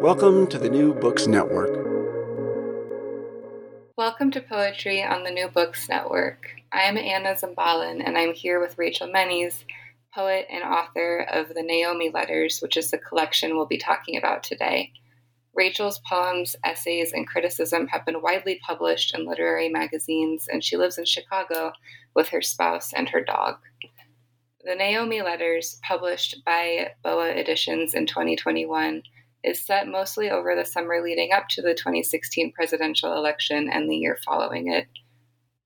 Welcome to the New Books Network. Welcome to Poetry on the New Books Network. I am Anna Zambalan, and I'm here with Rachel Mennies, poet and author of the Naomi Letters, which is the collection we'll be talking about today. Rachel's poems, essays, and criticism have been widely published in literary magazines, and she lives in Chicago with her spouse and her dog. The Naomi Letters, published by Boa Editions in 2021, is set mostly over the summer leading up to the 2016 presidential election and the year following it.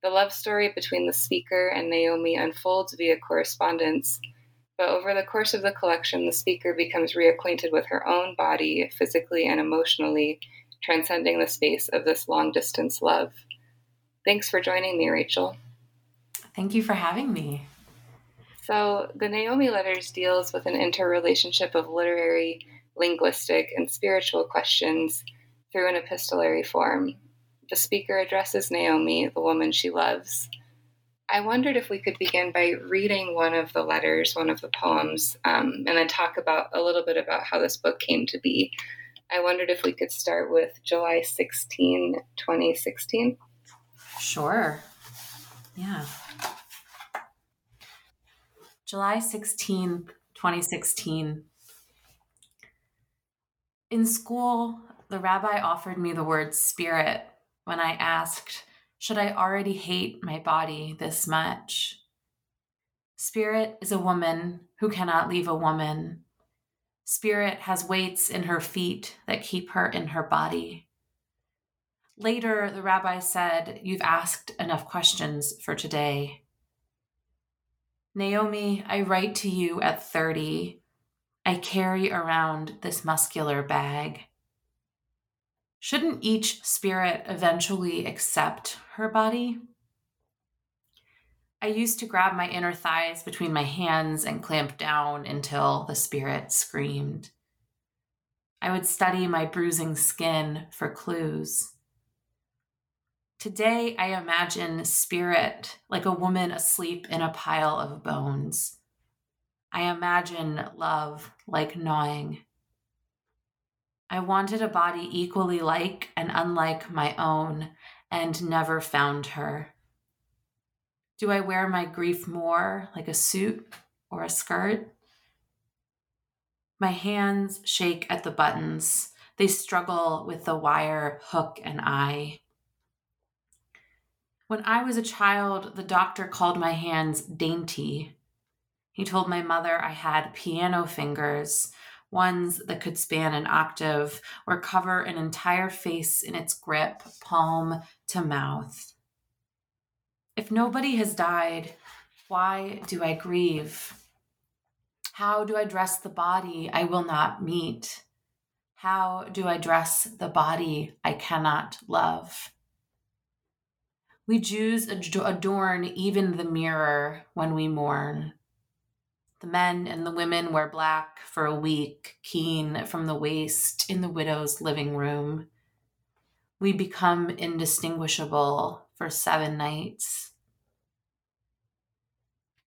The love story between the speaker and Naomi unfolds via correspondence, but over the course of the collection, the speaker becomes reacquainted with her own body, physically and emotionally, transcending the space of this long distance love. Thanks for joining me, Rachel. Thank you for having me. So, the Naomi Letters deals with an interrelationship of literary linguistic, and spiritual questions through an epistolary form. The speaker addresses Naomi, the woman she loves. I wondered if we could begin by reading one of the letters, one of the poems, um, and then talk about a little bit about how this book came to be. I wondered if we could start with July 16, 2016. Sure. Yeah. July 16th, 2016. In school, the rabbi offered me the word spirit when I asked, Should I already hate my body this much? Spirit is a woman who cannot leave a woman. Spirit has weights in her feet that keep her in her body. Later, the rabbi said, You've asked enough questions for today. Naomi, I write to you at 30 I carry around this muscular bag. Shouldn't each spirit eventually accept her body? I used to grab my inner thighs between my hands and clamp down until the spirit screamed. I would study my bruising skin for clues. Today, I imagine spirit like a woman asleep in a pile of bones. I imagine love like gnawing. I wanted a body equally like and unlike my own and never found her. Do I wear my grief more like a suit or a skirt? My hands shake at the buttons. They struggle with the wire, hook, and eye. When I was a child, the doctor called my hands dainty. He told my mother I had piano fingers, ones that could span an octave or cover an entire face in its grip, palm to mouth. If nobody has died, why do I grieve? How do I dress the body I will not meet? How do I dress the body I cannot love? We Jews adorn even the mirror when we mourn. The men and the women wear black for a week, keen from the waist in the widow's living room. we become indistinguishable for seven nights.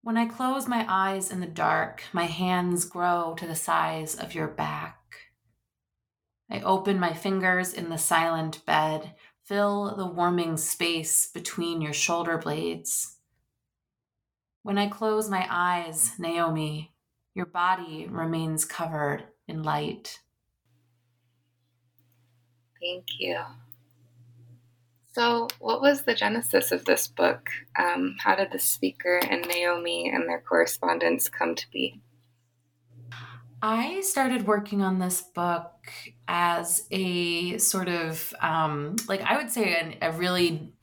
When I close my eyes in the dark, my hands grow to the size of your back. I open my fingers in the silent bed, fill the warming space between your shoulder blades. When I close my eyes, Naomi, your body remains covered in light. Thank you. So, what was the genesis of this book? Um, how did the speaker and Naomi and their correspondence come to be? I started working on this book as a sort of, um, like, I would say, an, a really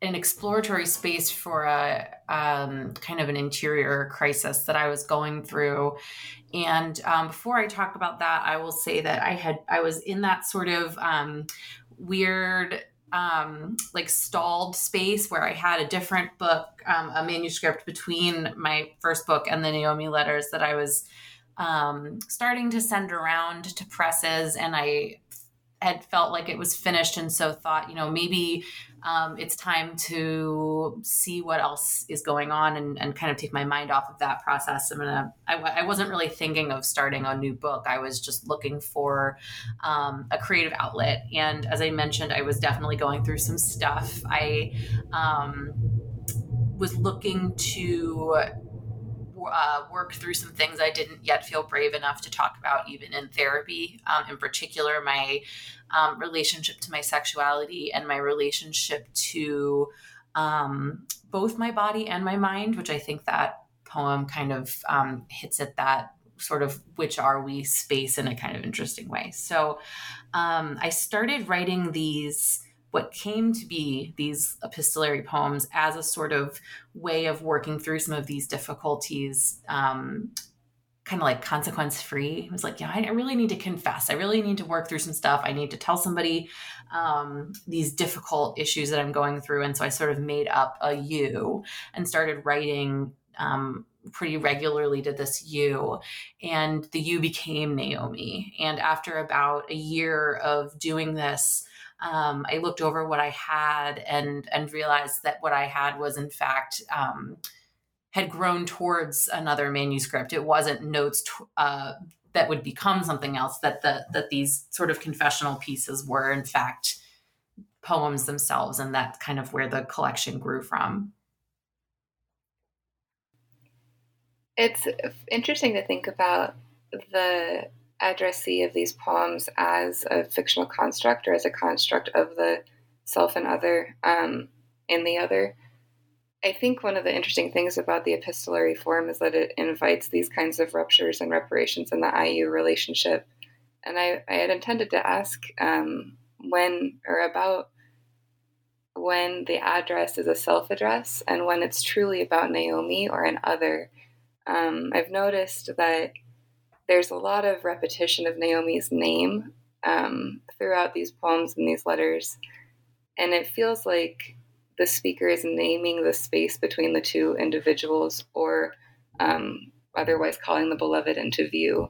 an exploratory space for a um, kind of an interior crisis that I was going through. And um, before I talk about that, I will say that I had I was in that sort of um, weird um, like stalled space where I had a different book, um, a manuscript between my first book and the Naomi letters that I was um, starting to send around to presses, and I had felt like it was finished, and so thought, you know, maybe um, it's time to see what else is going on and, and kind of take my mind off of that process. I'm gonna. I, I wasn't really thinking of starting a new book. I was just looking for um, a creative outlet, and as I mentioned, I was definitely going through some stuff. I um, was looking to uh, work through some things I didn't yet feel brave enough to talk about, even in therapy. Um, in particular, my um, relationship to my sexuality and my relationship to um, both my body and my mind, which I think that poem kind of um, hits at that sort of which are we space in a kind of interesting way. So um, I started writing these what came to be these epistolary poems as a sort of way of working through some of these difficulties um, kind of like consequence free. It was like, yeah, I really need to confess. I really need to work through some stuff. I need to tell somebody um, these difficult issues that I'm going through. And so I sort of made up a you and started writing um, pretty regularly to this you. And the you became Naomi. And after about a year of doing this, um, I looked over what I had and and realized that what I had was in fact um, had grown towards another manuscript. It wasn't notes uh, that would become something else. That the that these sort of confessional pieces were in fact poems themselves, and that's kind of where the collection grew from. It's interesting to think about the addressee of these poems as a fictional construct or as a construct of the self and other um, in the other. I think one of the interesting things about the epistolary form is that it invites these kinds of ruptures and reparations in the IU relationship. And I, I had intended to ask um, when or about when the address is a self address and when it's truly about Naomi or an other. Um, I've noticed that there's a lot of repetition of Naomi's name um, throughout these poems and these letters. And it feels like the speaker is naming the space between the two individuals or um, otherwise calling the beloved into view.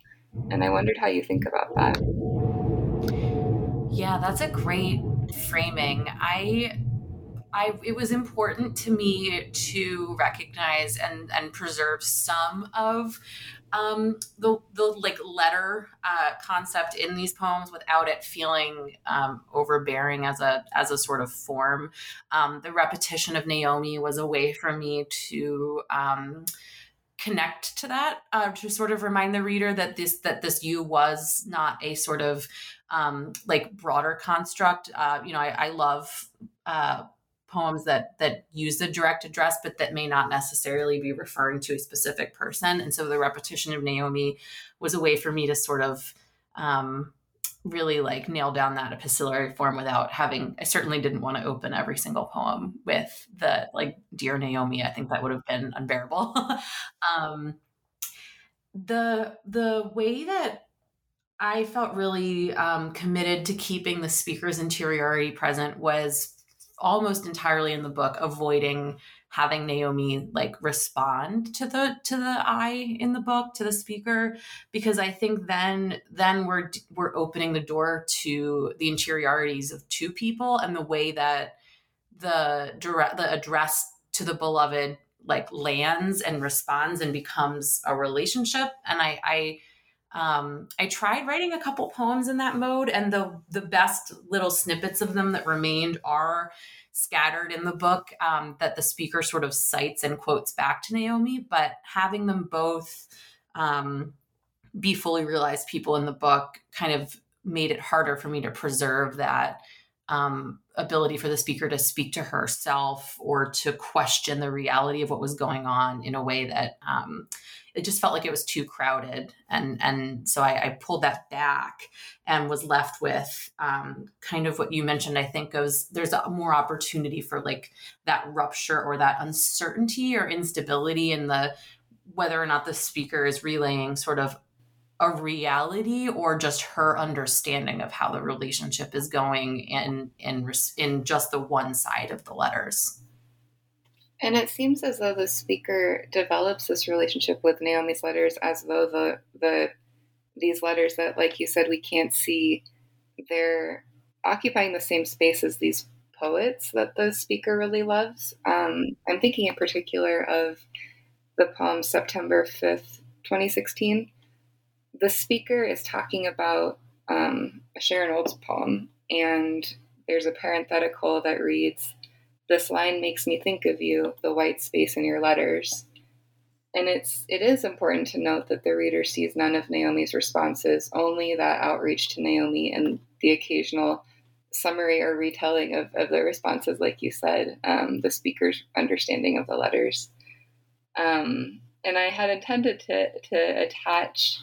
And I wondered how you think about that. Yeah, that's a great framing. I I, it was important to me to recognize and, and preserve some of um, the the like letter uh, concept in these poems without it feeling um, overbearing as a as a sort of form. Um, the repetition of Naomi was a way for me to um, connect to that uh, to sort of remind the reader that this that this you was not a sort of um, like broader construct. Uh, you know, I, I love. Uh, poems that that use the direct address but that may not necessarily be referring to a specific person. And so the repetition of naomi was a way for me to sort of um, really like nail down that epistolary form without having i certainly didn't want to open every single poem with the like dear naomi i think that would have been unbearable. Um, the the way that i felt really um, committed to keeping the speaker's interiority present was almost entirely in the book avoiding having Naomi like respond to the to the I in the book to the speaker because I think then then we're we're opening the door to the interiorities of two people and the way that the direct the address to the beloved like lands and responds and becomes a relationship. And I I um, I tried writing a couple poems in that mode, and the the best little snippets of them that remained are scattered in the book um, that the speaker sort of cites and quotes back to Naomi. But having them both um, be fully realized people in the book kind of made it harder for me to preserve that um, ability for the speaker to speak to herself or to question the reality of what was going on in a way that um, it just felt like it was too crowded. And and so I, I pulled that back and was left with um, kind of what you mentioned I think goes there's a more opportunity for like that rupture or that uncertainty or instability in the whether or not the speaker is relaying sort of a reality or just her understanding of how the relationship is going in in in just the one side of the letters. And it seems as though the speaker develops this relationship with Naomi's letters as though the the these letters that like you said we can't see they're occupying the same space as these poets that the speaker really loves. Um, I'm thinking in particular of the poem September 5th, 2016 the speaker is talking about um, Sharon Olds poem, and there's a parenthetical that reads, "This line makes me think of you, the white space in your letters." And it's it is important to note that the reader sees none of Naomi's responses, only that outreach to Naomi and the occasional summary or retelling of, of the responses, like you said, um, the speaker's understanding of the letters. Um, and I had intended to to attach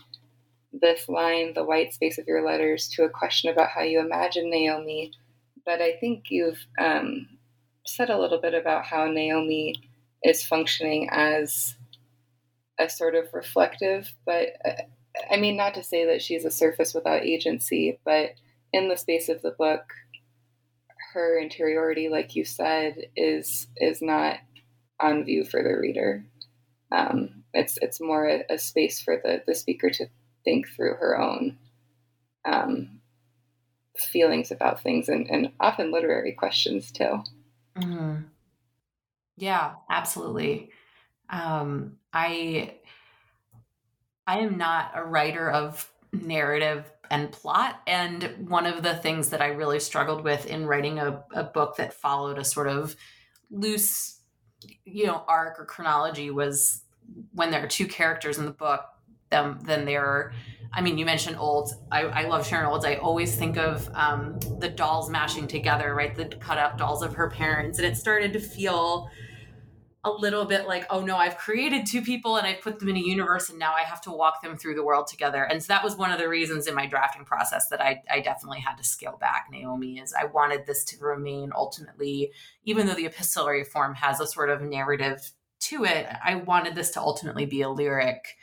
this line, the white space of your letters, to a question about how you imagine Naomi. But I think you've um, said a little bit about how Naomi is functioning as a sort of reflective, but uh, I mean, not to say that she's a surface without agency, but in the space of the book, her interiority, like you said, is is not on view for the reader. Um, it's it's more a, a, space for the the speaker to think through her own um, feelings about things and, and, often literary questions too. Mm-hmm. Yeah, absolutely. Um, I I am not a writer of narrative and plot. And one of the things that I really struggled with in writing a, a book that followed a sort of loose, you know, arc or chronology was when there are two characters in the book them than they're I mean, you mentioned Olds. I, I love Sharon Olds. I always think of um, the dolls mashing together, right? The cut cutout dolls of her parents. And it started to feel a little bit like, oh no, I've created two people and I've put them in a universe and now I have to walk them through the world together. And so that was one of the reasons in my drafting process that I, I definitely had to scale back Naomi is I wanted this to remain ultimately, even though the epistolary form has a sort of narrative to it, I wanted this to ultimately be a lyric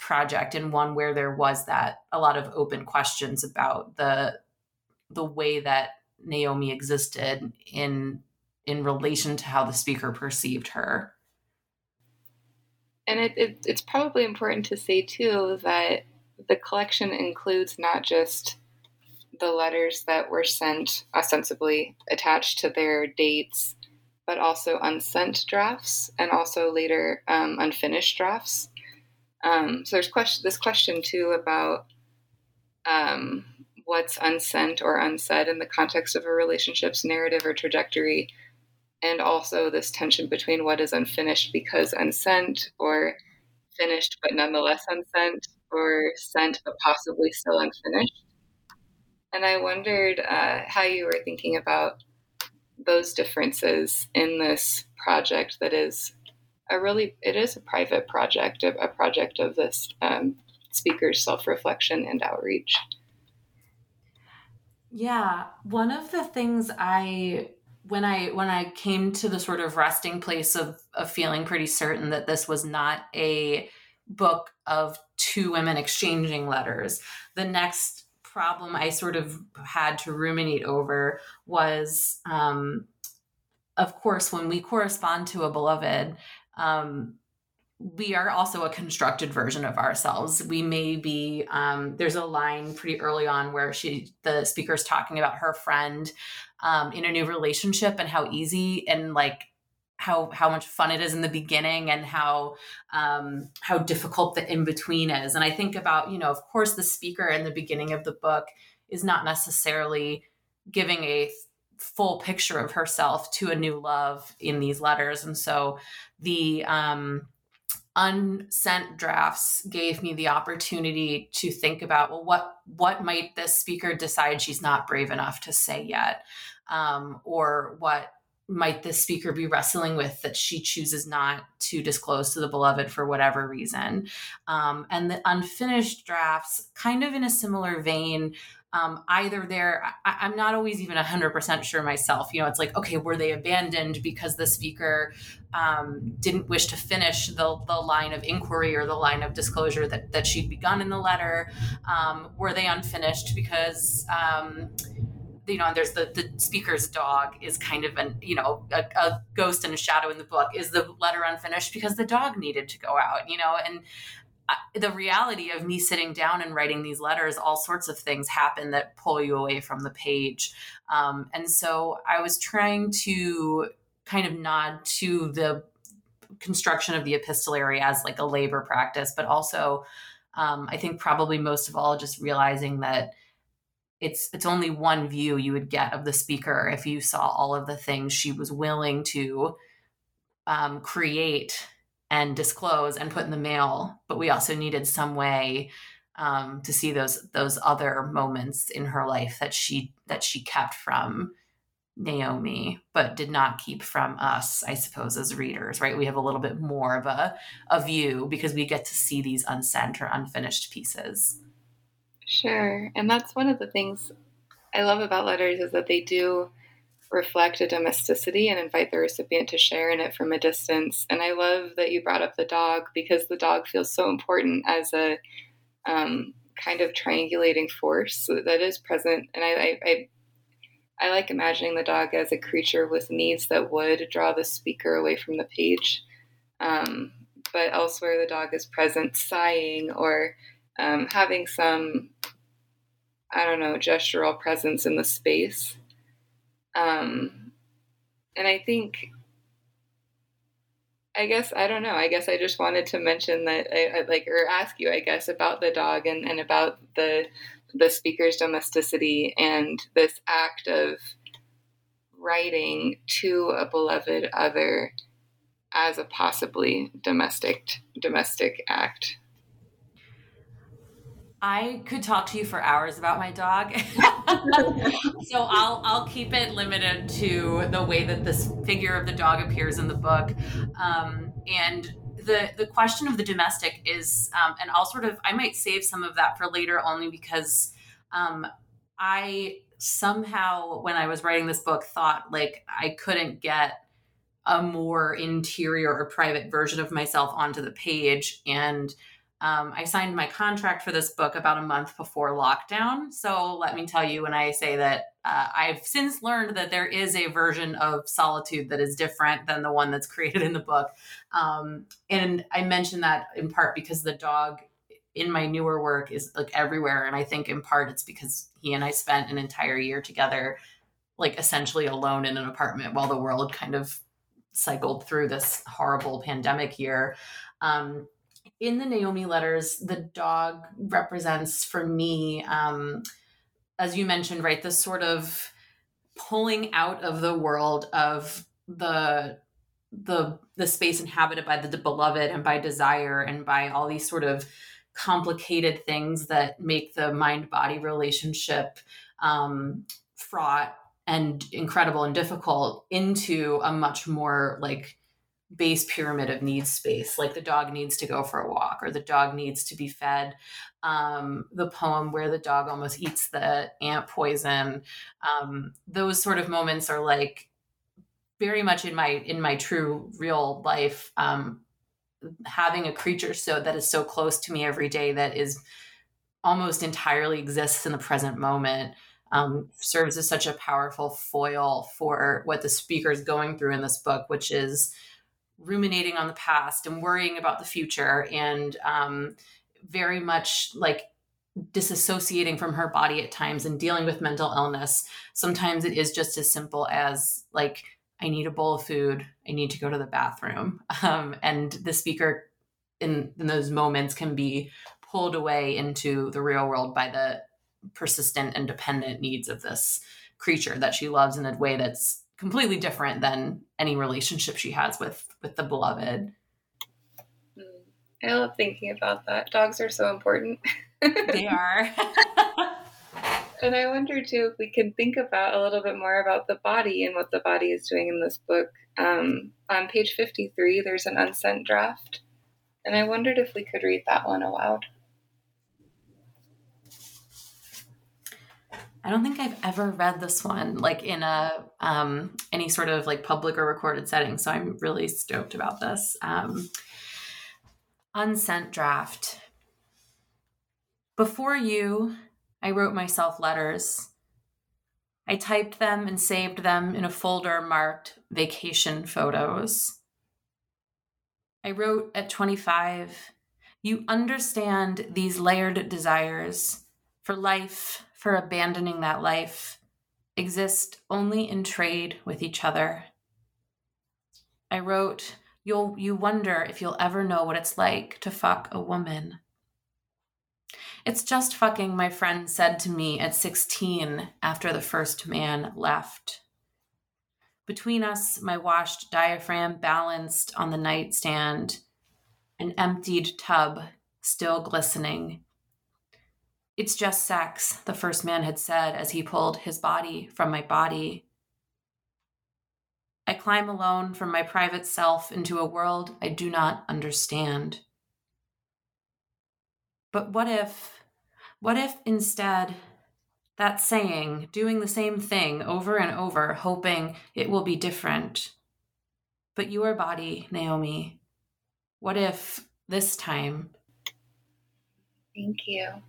project and one where there was that a lot of open questions about the the way that Naomi existed in in relation to how the speaker perceived her. And it, it, it's probably important to say too that the collection includes not just the letters that were sent ostensibly attached to their dates, but also unsent drafts and also later um, unfinished drafts. Um, so there's question, this question too about um, what's unsent or unsaid in the context of a relationship's narrative or trajectory, and also this tension between what is unfinished because unsent or finished but nonetheless unsent or sent but possibly still unfinished. And I wondered uh, how you were thinking about those differences in this project that is a really it is a private project, a, a project of this um, speaker's self reflection and outreach. Yeah, one of the things I when I when I came to the sort of resting place of of feeling pretty certain that this was not a book of two women exchanging letters, the next problem I sort of had to ruminate over was um, of course, when we correspond to a beloved, um, we are also a constructed version of ourselves. We may be. Um, there's a line pretty early on where she, the speaker, is talking about her friend um, in a new relationship and how easy and like how how much fun it is in the beginning and how um, how difficult the in between is. And I think about you know, of course, the speaker in the beginning of the book is not necessarily giving a full picture of herself to a new love in these letters, and so the um, unsent drafts gave me the opportunity to think about well what what might this speaker decide she's not brave enough to say yet? Um, or what might this speaker be wrestling with that she chooses not to disclose to the beloved for whatever reason? Um, and the unfinished drafts kind of in a similar vein um, either they're I, am not always even 100% sure myself you know it's like okay were they abandoned because the speaker um, didn't wish to finish the, the line of inquiry or the line of disclosure that, that she'd begun in the letter um, were they unfinished because um, you know, and there's the the speaker's dog is kind of an you know a, a, ghost and a shadow in the book. Is the letter unfinished because the dog needed to go out? You know, and the reality of me sitting down and writing these letters, all sorts of things happen that pull you away from the page. Um, and so I was trying to kind of nod to the construction of the epistolary as like a labor practice, but also um, I think probably most of all just realizing that it's it's only one view you would get of the speaker if you saw all of the things she was willing to um, create and disclose and put in the mail but we also needed some way um, to see those those other moments in her life that she that she kept from Naomi, but did not keep from us, I suppose, as readers, right? We have a little bit more of a, a view because we get to see these unsent or unfinished pieces. Sure. And that's one of the things I love about letters is that they do reflect a domesticity and invite the recipient to share in it from a distance. And I love that you brought up the dog because the dog feels so important as a um, kind of triangulating force that is present. And I, I, I, I like imagining the dog as a creature with needs that would draw the speaker away from the page. Um, but elsewhere, the dog is present, sighing or um, having some, I don't know, gestural presence in the space. Um, and I think, I guess, I don't know. I guess I just wanted to mention that, I, I, like, or ask you, I guess, about the dog and, and about the the speaker's domesticity and this act of writing to a beloved other as a possibly domestic domestic act. I could talk to you for hours about my dog. so I'll I'll keep it limited to the way that this figure of the dog appears in the book. Um, and the the question of the domestic is um, and I'll sort of I might save some of that for later only because um, I somehow when I was writing this book thought like I couldn't get a more interior or private version of myself onto the page and um, I signed my contract for this book about a month before lockdown. So let me tell you when I say that uh, I've since learned that there is a version of solitude that is different than the one that's created in the book. Um, and I mention that in part because the dog in my newer work is like everywhere. And I think in part it's because he and I spent an entire year together, like essentially alone in an apartment while the world kind of cycled through this horrible pandemic year. Um, in the Naomi letters, the dog represents for me, um, as you mentioned, right, the sort of pulling out of the world of the the the space inhabited by the beloved and by desire and by all these sort of complicated things that make the mind body relationship um, fraught and incredible and difficult into a much more like base pyramid of needs space like the dog needs to go for a walk or the dog needs to be fed um, the poem where the dog almost eats the ant poison um, those sort of moments are like very much in my in my true real life um, having a creature so that is so close to me every day that is almost entirely exists in the present moment um, serves as such a powerful foil for what the speaker is going through in this book, which is ruminating on the past and worrying about the future and um, very much like disassociating from her body at times and dealing with mental illness. Sometimes it is just as simple as like, I need a bowl of food. I need to go to the bathroom. Um, and the speaker in, in those moments can be pulled away into the real world by the persistent and dependent needs of this creature that she loves in a way that's completely different than any relationship she has with with the beloved. Mm. I love thinking about that. Dogs are so important. they are. and I wonder too if we can think about a little bit more about the body and what the body is doing in this book. Um, on page 53, there's an unsent draft. And I wondered if we could read that one aloud. I don't think I've ever read this one like in a um, any sort of like public or recorded setting. So I'm really stoked about this. Um, unsent draft. Before you, I wrote myself letters. I typed them and saved them in a folder marked vacation photos. I wrote at 25, you understand these layered desires for life, for abandoning that life, exist only in trade with each other. I wrote, You'll you wonder if you'll ever know what it's like to fuck a woman. It's just fucking, my friend said to me at 16 after the first man left. Between us, my washed diaphragm balanced on the nightstand, an emptied tub still glistening. It's just sex, the first man had said as he pulled his body from my body. I climb alone from my private self into a world I do not understand. But what if, what if instead that saying, doing the same thing over and over, hoping it will be different? But your body, Naomi, what if this time? Thank you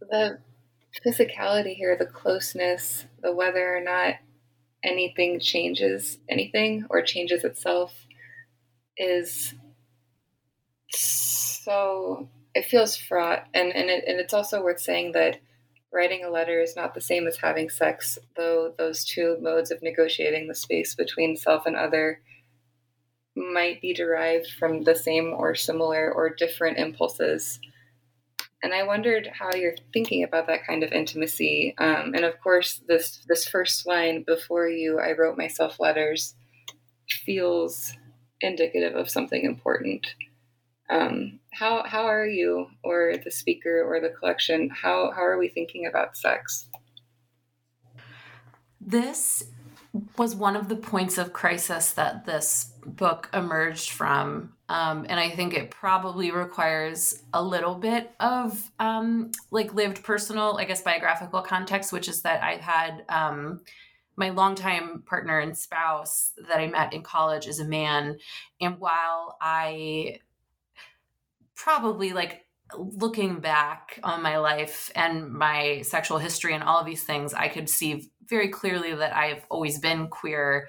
the physicality here, the closeness, the whether or not anything changes anything or changes itself is so it feels fraught. And and, it, and it's also worth saying that writing a letter is not the same as having sex though those two modes of negotiating the space between self and other might be derived from the same or similar or different impulses and I wondered how you're thinking about that kind of intimacy. Um, and of course, this this first line before you, I wrote myself letters, feels indicative of something important. Um, how how are you, or the speaker, or the collection? How how are we thinking about sex? This was one of the points of crisis that this book emerged from. Um, and I think it probably requires a little bit of um, like lived personal, I guess, biographical context, which is that I had um, my longtime partner and spouse that I met in college is a man. And while I probably like looking back on my life and my sexual history and all of these things, I could see very clearly that I've always been queer.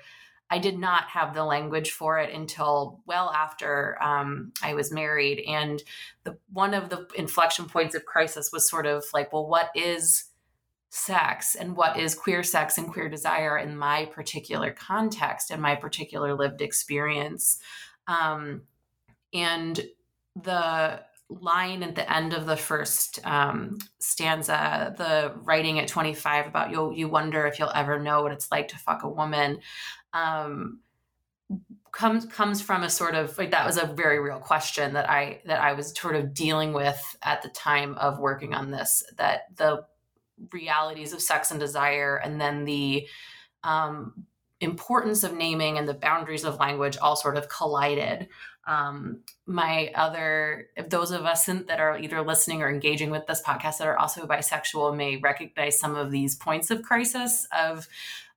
I did not have the language for it until well after um, I was married. And the one of the inflection points of crisis was sort of like, well, what is sex and what is queer sex and queer desire in my particular context and my particular lived experience? Um, and the line at the end of the first um, stanza, the writing at 25 about you you wonder if you'll ever know what it's like to fuck a woman, um, comes comes from a sort of like that was a very real question that I that I was sort of dealing with at the time of working on this. That the realities of sex and desire, and then the um, importance of naming and the boundaries of language all sort of collided um, my other, those of us that are either listening or engaging with this podcast that are also bisexual may recognize some of these points of crisis of,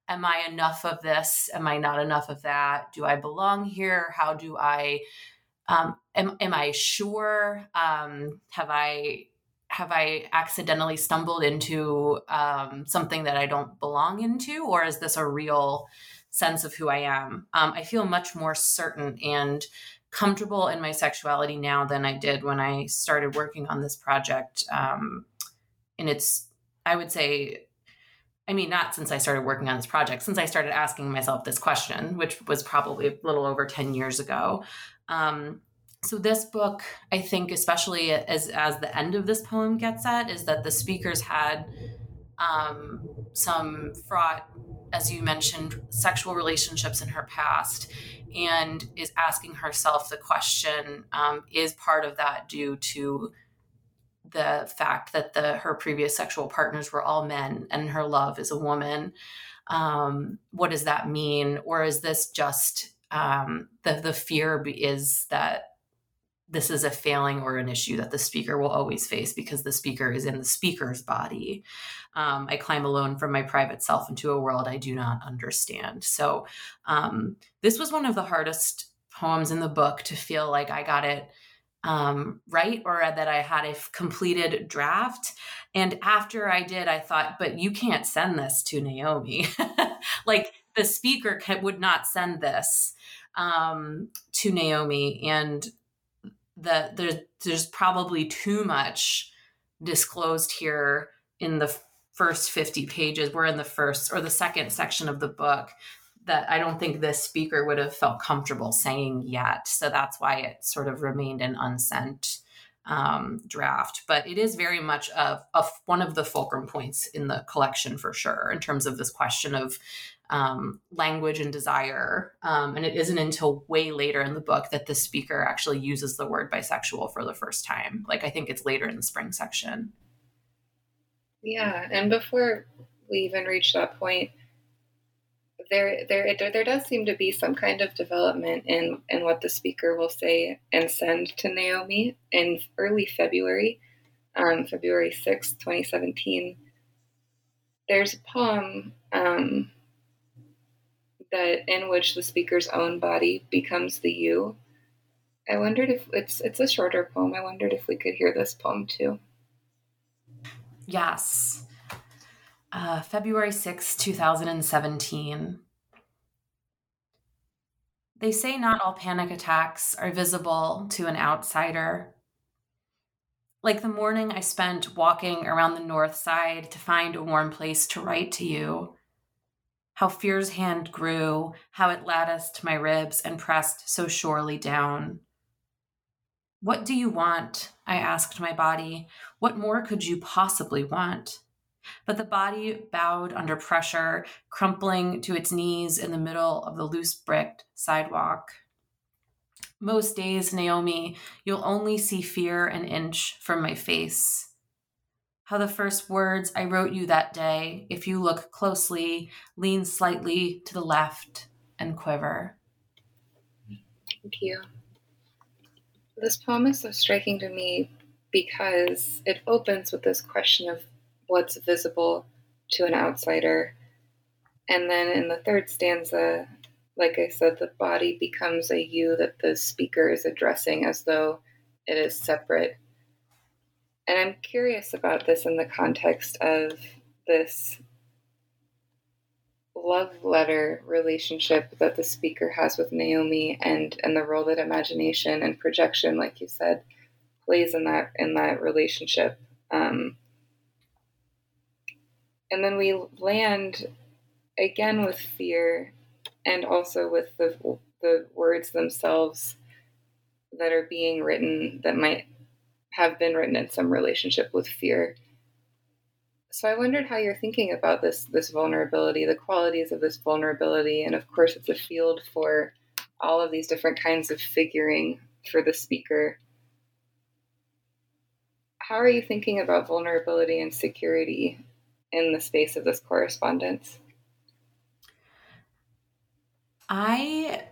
am I enough of this? Am I not enough of that? Do I belong here? How do I, um, am, am I sure? Um, have I have I accidentally stumbled into um, something that I don't belong into, or is this a real sense of who I am? Um, I feel much more certain and comfortable in my sexuality now than I did when I started working on this project. Um, and it's, I would say, I mean, not since I started working on this project, since I started asking myself this question, which was probably a little over 10 years ago. Um, so this book, I think, especially as as the end of this poem gets at, is that the speakers had um, some fraught, as you mentioned, sexual relationships in her past, and is asking herself the question: um, Is part of that due to the fact that the her previous sexual partners were all men and her love is a woman? Um, what does that mean, or is this just um, the the fear is that this is a failing or an issue that the speaker will always face because the speaker is in the speaker's body. Um, I climb alone from my private self into a world I do not understand. So, um, this was one of the hardest poems in the book to feel like I got it um, right or that I had a completed draft. And after I did, I thought, but you can't send this to Naomi. like the speaker would not send this um, to Naomi. And the there's there's probably too much disclosed here in the first 50 pages we're in the first or the second section of the book that I don't think this speaker would have felt comfortable saying yet. So that's why it sort of remained an unsent um, draft. But it is very much a, one of the fulcrum points in the collection for sure, in terms of this question of um, language and desire. Um, and it isn't until way later in the book that the speaker actually uses the word bisexual for the first time. Like I think it's later in the spring section. Yeah, and before we even reach that point, there there there, there does seem to be some kind of development in in what the speaker will say and send to Naomi in early February, um, February sixth, twenty seventeen. There's a poem um, that in which the speaker's own body becomes the you. I wondered if it's it's a shorter poem. I wondered if we could hear this poem too. Yes. Uh, February 6, 2017. They say not all panic attacks are visible to an outsider. Like the morning I spent walking around the north side to find a warm place to write to you, how fear's hand grew, how it latticed my ribs and pressed so surely down. What do you want? I asked my body. What more could you possibly want? But the body bowed under pressure, crumpling to its knees in the middle of the loose bricked sidewalk. Most days, Naomi, you'll only see fear an inch from my face how the first words I wrote you that day, if you look closely, lean slightly to the left and quiver. Thank you. This poem is so striking to me because it opens with this question of what's visible to an outsider. And then in the third stanza, like I said, the body becomes a you that the speaker is addressing as though it is separate and I'm curious about this in the context of this love letter relationship that the speaker has with Naomi and and the role that imagination and projection, like you said, plays in that in that relationship. Um, and then we land again with fear and also with the the words themselves that are being written that might have been written in some relationship with fear. So I wondered how you're thinking about this this vulnerability, the qualities of this vulnerability, and of course it's a field for all of these different kinds of figuring for the speaker. How are you thinking about vulnerability and security in the space of this correspondence? I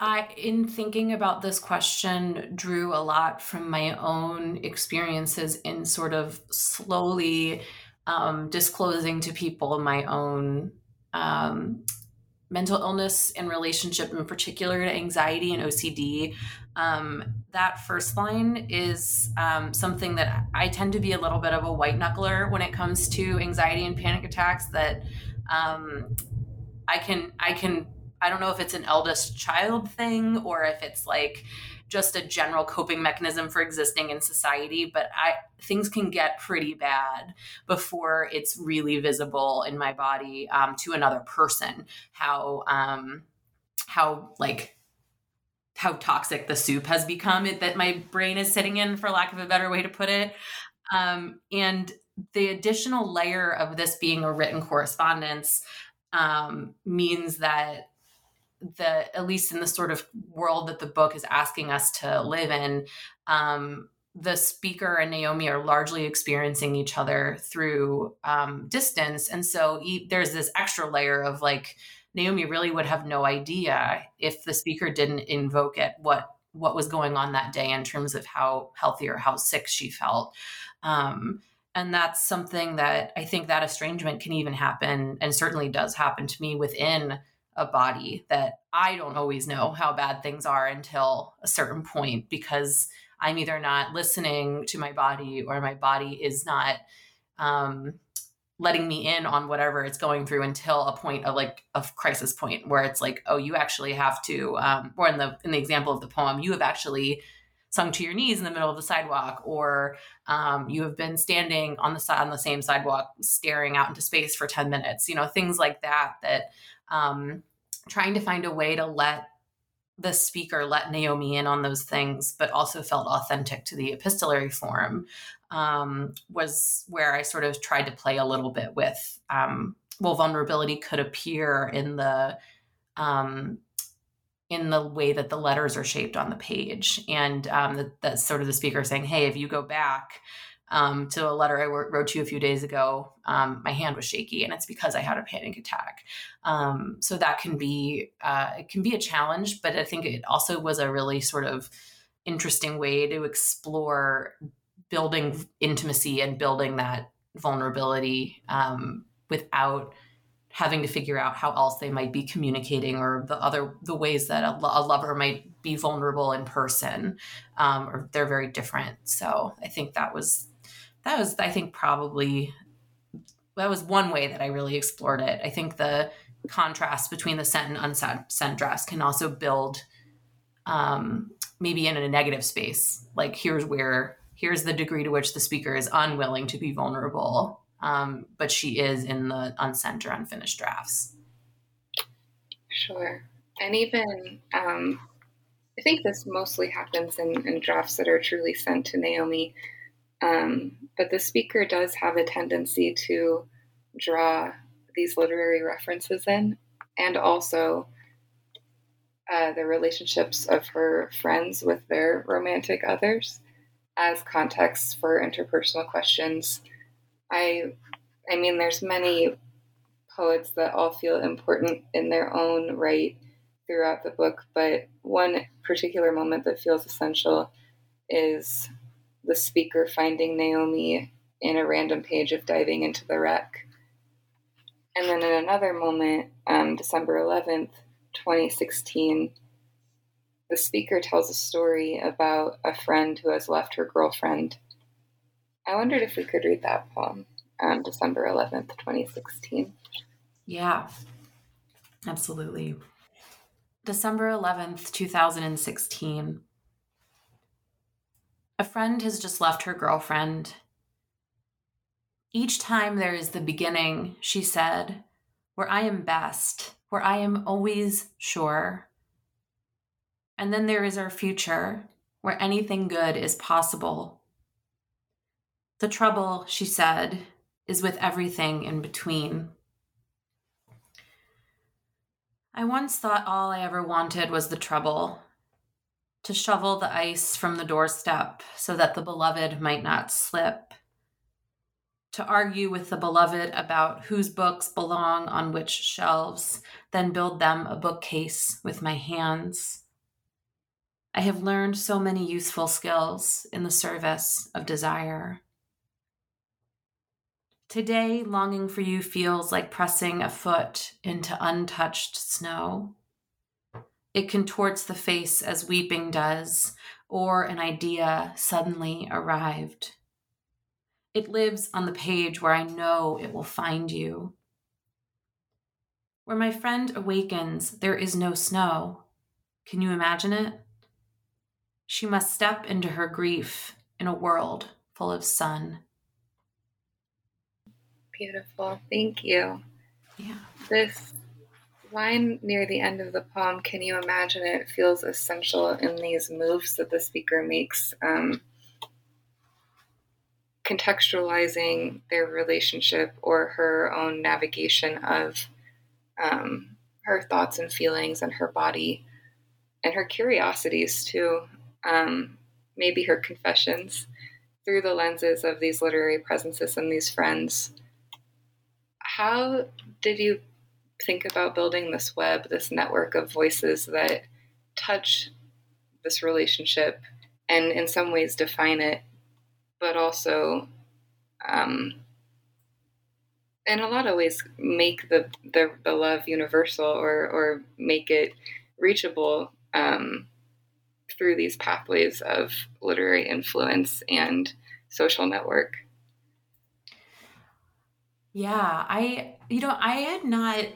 I, in thinking about this question, drew a lot from my own experiences in sort of slowly um, disclosing to people my own um, mental illness and relationship in particular to anxiety and ocd um, that first line is um, something that i tend to be a little bit of a white knuckler when it comes to anxiety and panic attacks that um, i can i can i don't know if it's an eldest child thing or if it's like just a general coping mechanism for existing in society but i things can get pretty bad before it's really visible in my body um, to another person how um how like how toxic the soup has become it, that my brain is sitting in for lack of a better way to put it. Um, and the additional layer of this being a written correspondence um, means that the at least in the sort of world that the book is asking us to live in um, the speaker and naomi are largely experiencing each other through um, distance. And so e- there's this extra layer of like naomi really would have no idea if the speaker didn't invoke it what what was going on that day in terms of how healthy or how sick she felt. Um, and that's something that i think that estrangement can even happen and certainly does happen to me within a body that I don't always know how bad things are until a certain point because I'm either not listening to my body or my body is not um, letting me in on whatever it's going through until a point of like a crisis point where it's like, oh, you actually have to, um, or in the in the example of the poem, you have actually sunk to your knees in the middle of the sidewalk, or um, you have been standing on the side on the same sidewalk, staring out into space for ten minutes. You know, things like that that um, trying to find a way to let the speaker let Naomi in on those things, but also felt authentic to the epistolary form, um, was where I sort of tried to play a little bit with. Um, well, vulnerability could appear in the um, in the way that the letters are shaped on the page, and um, that's sort of the speaker saying, "Hey, if you go back." Um, to a letter I wrote to you a few days ago, um, my hand was shaky, and it's because I had a panic attack. Um, so that can be uh, it can be a challenge, but I think it also was a really sort of interesting way to explore building intimacy and building that vulnerability um, without having to figure out how else they might be communicating or the other the ways that a, a lover might be vulnerable in person um, or they're very different so i think that was that was i think probably that was one way that i really explored it. I think the contrast between the sent and unsent drafts can also build um, maybe in a negative space like here's where here's the degree to which the speaker is unwilling to be vulnerable um, but she is in the unsent or unfinished drafts. Sure. And even um, i think this mostly happens in, in drafts that are truly sent to naomi. Um, but the speaker does have a tendency to draw these literary references in, and also uh, the relationships of her friends with their romantic others as context for interpersonal questions. I, I mean, there's many poets that all feel important in their own right throughout the book, but one particular moment that feels essential is the speaker finding Naomi in a random page of diving into the wreck. And then in another moment, um, December 11th, 2016, the speaker tells a story about a friend who has left her girlfriend. I wondered if we could read that poem on December 11th, 2016. Yeah, absolutely. December 11th, 2016. A friend has just left her girlfriend. Each time there is the beginning, she said, where I am best, where I am always sure. And then there is our future, where anything good is possible. The trouble, she said, is with everything in between. I once thought all I ever wanted was the trouble to shovel the ice from the doorstep so that the beloved might not slip, to argue with the beloved about whose books belong on which shelves, then build them a bookcase with my hands. I have learned so many useful skills in the service of desire. Today, longing for you feels like pressing a foot into untouched snow. It contorts the face as weeping does, or an idea suddenly arrived. It lives on the page where I know it will find you. Where my friend awakens, there is no snow. Can you imagine it? She must step into her grief in a world full of sun. Beautiful. Thank you. Yeah. This line near the end of the poem, Can You Imagine It, feels essential in these moves that the speaker makes, um, contextualizing their relationship or her own navigation of um, her thoughts and feelings and her body and her curiosities too, um, maybe her confessions through the lenses of these literary presences and these friends. How did you think about building this web, this network of voices that touch this relationship and in some ways define it, but also um, in a lot of ways make the, the, the love universal or, or make it reachable um, through these pathways of literary influence and social network. Yeah, I, you know, I had not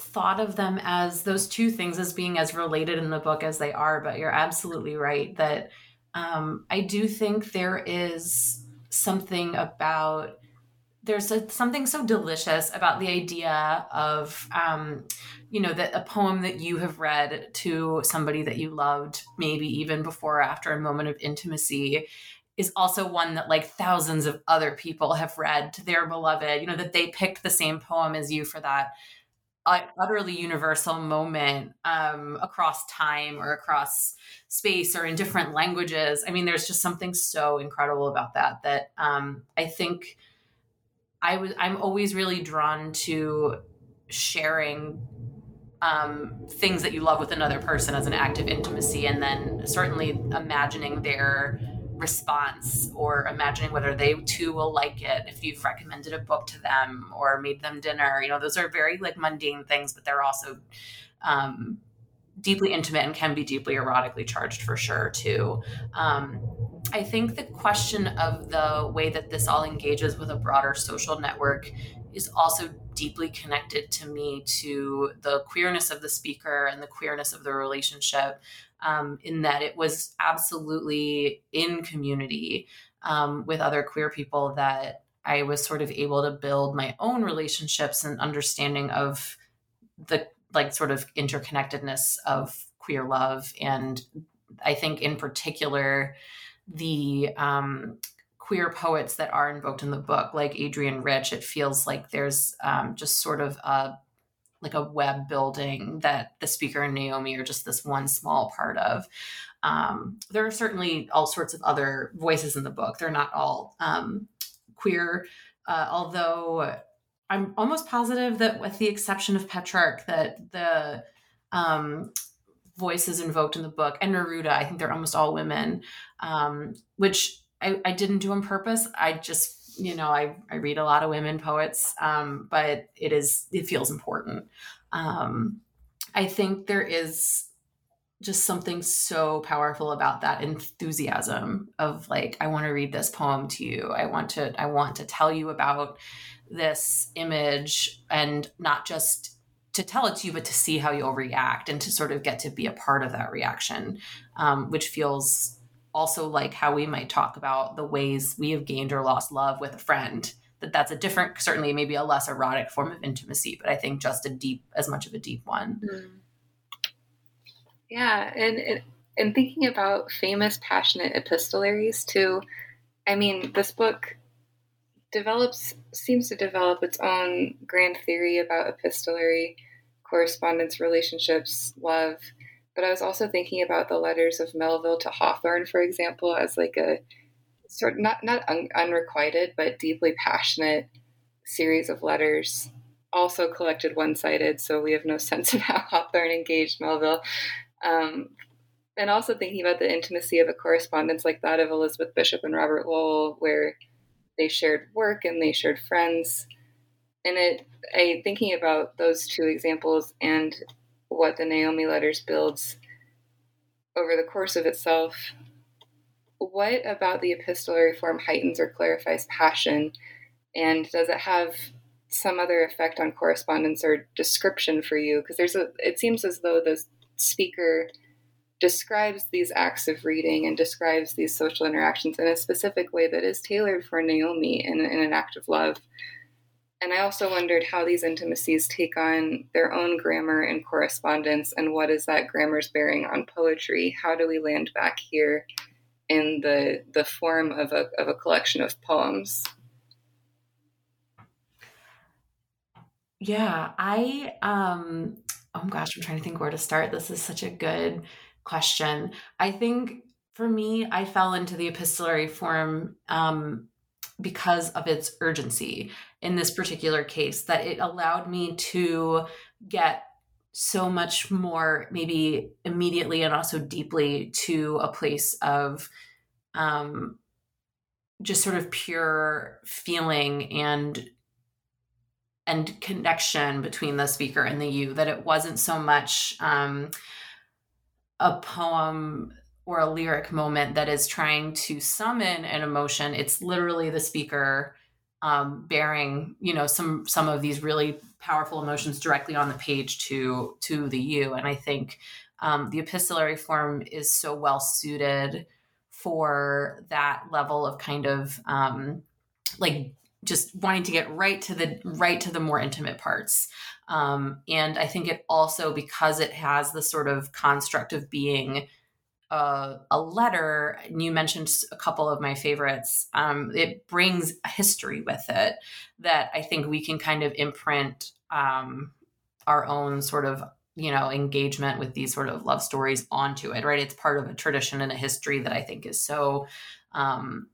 thought of them as those two things as being as related in the book as they are, but you're absolutely right that um, I do think there is something about there's a, something so delicious about the idea of um, you know that a poem that you have read to somebody that you loved maybe even before or after a moment of intimacy is also one that like thousands of other people have read to their beloved you know that they picked the same poem as you for that utterly universal moment um, across time or across space or in different languages. I mean, there's just something so incredible about that that um, I think I was. I'm always really drawn to sharing um, things that you love with another person as an act of intimacy, and then certainly imagining their response or imagining whether they too will like it if you've recommended a book to them or made them dinner you know those are very like mundane things but they're also um, deeply intimate and can be deeply erotically charged for sure too. Um, i think the question of the way that this all engages with a broader social network is also deeply connected to me to the queerness of the speaker and the queerness of the relationship um, in that it was absolutely in community um, with other queer people that I was sort of able to build my own relationships and understanding of the like sort of interconnectedness of queer love. And I think in particular, the um, queer poets that are invoked in the book, like Adrienne Rich, it feels like there's um, just sort of a like a web building that the speaker and Naomi are just this one small part of. Um, there are certainly all sorts of other voices in the book. They're not all um, queer, uh, although I'm almost positive that, with the exception of Petrarch, that the um, voices invoked in the book and Neruda, I think they're almost all women, um, which I, I, didn't do on purpose. I just you know, I, I read a lot of women poets, um, but it is, it feels important. Um, I think there is just something so powerful about that enthusiasm of like, I want to read this poem to you. I want to, I want to tell you about this image and not just to tell it to you, but to see how you'll react and to sort of get to be a part of that reaction, um, which feels also like how we might talk about the ways we have gained or lost love with a friend that that's a different certainly maybe a less erotic form of intimacy but i think just a deep as much of a deep one mm. yeah and and thinking about famous passionate epistolaries too i mean this book develops seems to develop its own grand theory about epistolary correspondence relationships love but I was also thinking about the letters of Melville to Hawthorne, for example, as like a sort of not not un- unrequited but deeply passionate series of letters, also collected one sided, so we have no sense of how Hawthorne engaged Melville. Um, and also thinking about the intimacy of a correspondence like that of Elizabeth Bishop and Robert Lowell, where they shared work and they shared friends. And it, I thinking about those two examples and what the Naomi letters builds over the course of itself. What about the epistolary form heightens or clarifies passion? And does it have some other effect on correspondence or description for you? Because there's a, it seems as though the speaker describes these acts of reading and describes these social interactions in a specific way that is tailored for Naomi in, in an act of love. And I also wondered how these intimacies take on their own grammar and correspondence, and what is that grammar's bearing on poetry? How do we land back here in the the form of a of a collection of poems? Yeah, I um oh gosh, I'm trying to think where to start. This is such a good question. I think for me, I fell into the epistolary form um, because of its urgency in this particular case, that it allowed me to get so much more, maybe immediately and also deeply, to a place of um, just sort of pure feeling and and connection between the speaker and the you that it wasn't so much um, a poem or a lyric moment that is trying to summon an emotion. It's literally the speaker um, bearing you know some some of these really powerful emotions directly on the page to to the you. And i think um, the epistolary form is so well suited for that level of kind of um, like just wanting to get right to the right to the more intimate parts. Um, and i think it also because it has the sort of construct of being a, a letter you mentioned a couple of my favorites um, it brings a history with it that i think we can kind of imprint um, our own sort of you know engagement with these sort of love stories onto it right it's part of a tradition and a history that i think is so um,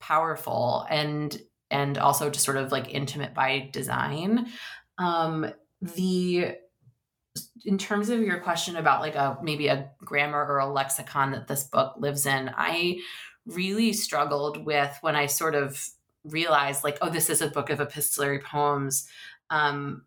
powerful and and also just sort of like intimate by design. Um, the in terms of your question about like a maybe a grammar or a lexicon that this book lives in, I really struggled with when I sort of realized like, oh, this is a book of epistolary poems. Um,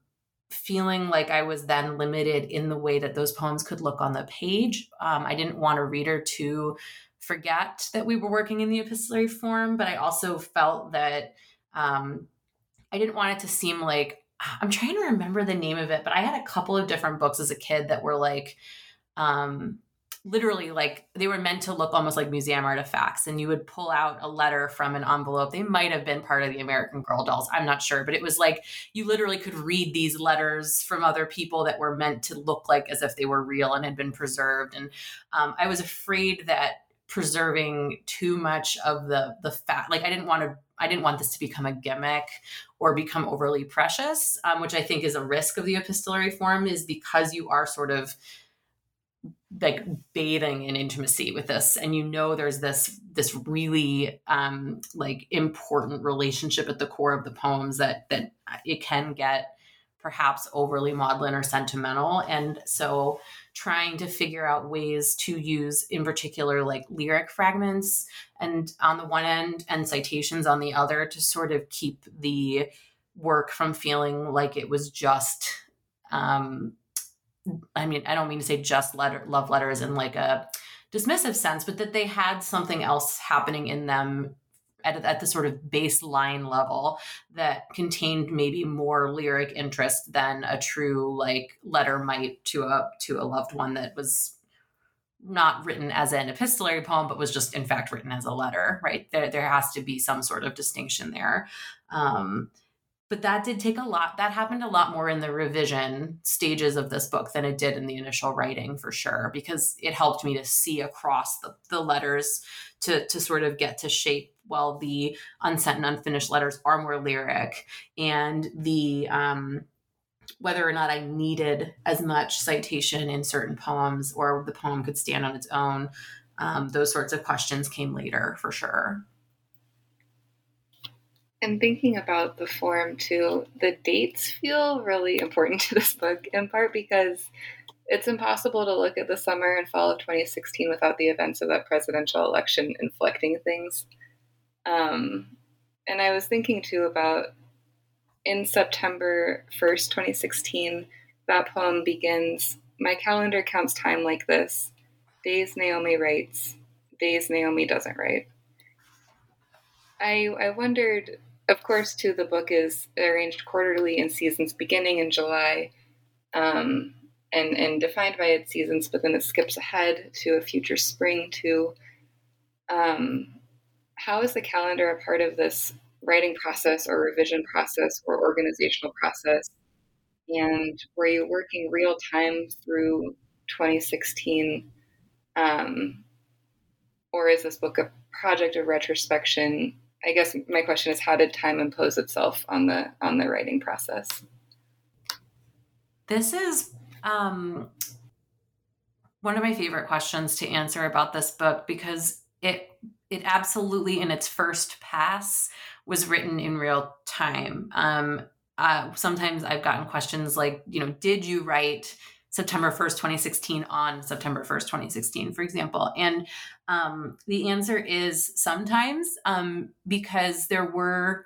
feeling like I was then limited in the way that those poems could look on the page. Um, I didn't want a reader to forget that we were working in the epistolary form, but I also felt that um, I didn't want it to seem like I'm trying to remember the name of it, but I had a couple of different books as a kid that were like, um, literally like they were meant to look almost like museum artifacts and you would pull out a letter from an envelope. They might have been part of the american girl dolls i'm not sure but it was like you literally could read these letters from other people that were meant to look like as if they were real and had been preserved and um, i was afraid that preserving too much of the the fact like i didn't want to I didn't want this to become a gimmick or become overly precious, um, which I think is a risk of the epistolary form, is because you are sort of like bathing in intimacy with this and you know there's this this really um like important relationship at the core of the poems that that it can get perhaps overly maudlin or sentimental. And so trying to figure out ways to use, in particular, like lyric fragments and on the one end and citations on the other to sort of keep the work from feeling like it was just um i mean i don't mean to say just letter love letters in like a dismissive sense but that they had something else happening in them at, at the sort of baseline level that contained maybe more lyric interest than a true like letter might to a to a loved one that was not written as an epistolary poem but was just in fact written as a letter right? There there has to be some sort of distinction there. Um, but that did take a lot that happened a lot more in the revision stages of this book than it did in the initial writing for sure because it helped me to see across the, the letters to to sort of get to shape well the unsent and unfinished letters are more lyric and the um whether or not I needed as much citation in certain poems or the poem could stand on its own, um, those sorts of questions came later for sure. And thinking about the form too, the dates feel really important to this book, in part because it's impossible to look at the summer and fall of 2016 without the events of that presidential election inflecting things. Um, and I was thinking too about in September 1st, 2016, that poem begins My calendar counts time like this days Naomi writes, days Naomi doesn't write. I, I wondered, of course, too, the book is arranged quarterly in seasons beginning in July um, and, and defined by its seasons, but then it skips ahead to a future spring, too. Um, how is the calendar a part of this writing process or revision process or organizational process? And were you working real time through 2016? Um, or is this book a project of retrospection? I guess my question is how did time impose itself on the on the writing process? This is um, one of my favorite questions to answer about this book because it it absolutely in its first pass was written in real time. Um, uh, sometimes I've gotten questions like, you know, did you write September 1st, 2016 on September 1st, 2016, for example? And um, the answer is sometimes um, because there were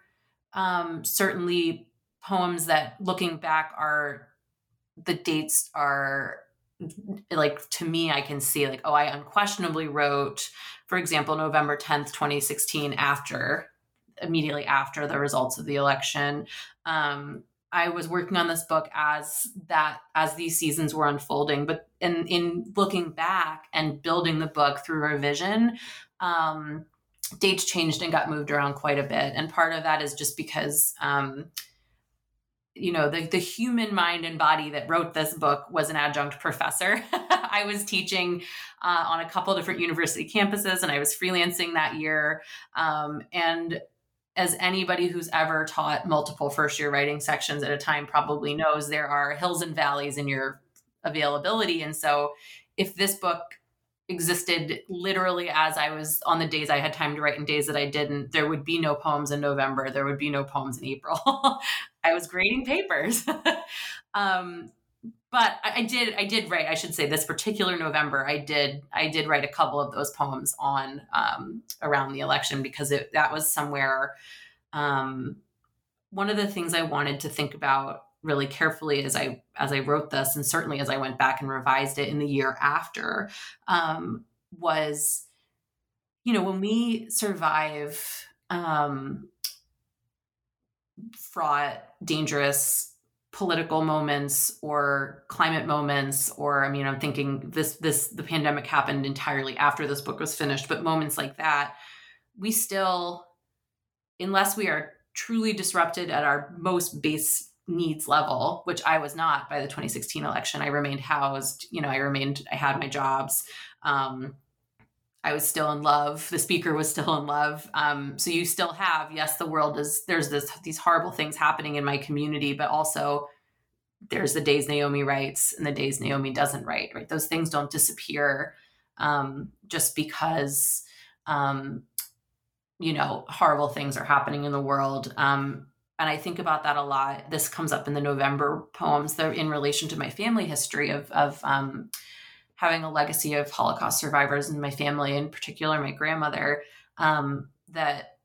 um, certainly poems that looking back are the dates are like to me i can see like oh i unquestionably wrote for example november 10th 2016 after immediately after the results of the election. Um, i was working on this book as that as these seasons were unfolding but in in looking back and building the book through revision um, dates changed and got moved around quite a bit. And part of that is just because um, you know the, the human mind and body that wrote this book was an adjunct professor. I was teaching uh, on a couple different university campuses and i was freelancing that year. Um, and as anybody who's ever taught multiple first year writing sections at a time probably knows there are hills and valleys in your availability. And so if this book existed literally as I was on the days I had time to write and days that I didn't. There would be no poems in November. There would be no poems in April. I was grading papers. um, but I, I, did I did write, I should say this particular November, I did I did write a couple of those poems on um, around the election because it, that was somewhere um, one of the things I wanted to think about really carefully as I as I wrote this, and certainly as I went back and revised it in the year after, um, was, you know, when we survive um, fraught, dangerous political moments or climate moments or i mean i'm thinking this this the pandemic happened entirely after this book was finished but moments like that we still unless we are truly disrupted at our most base needs level, which I was not by the 2016 election. I remained housed, you know, I remained, I had my jobs. Um, I was still in love. The speaker was still in love. Um, so you still have, yes, the world is, there's this, these horrible things happening in my community, but also there's the days Naomi writes and the days Naomi doesn't write, right? Those things don't disappear um, just because, um, you know, horrible things are happening in the world. Um, and I think about that a lot. This comes up in the November poems. In relation to my family history of of um, having a legacy of Holocaust survivors in my family, in particular my grandmother. Um, that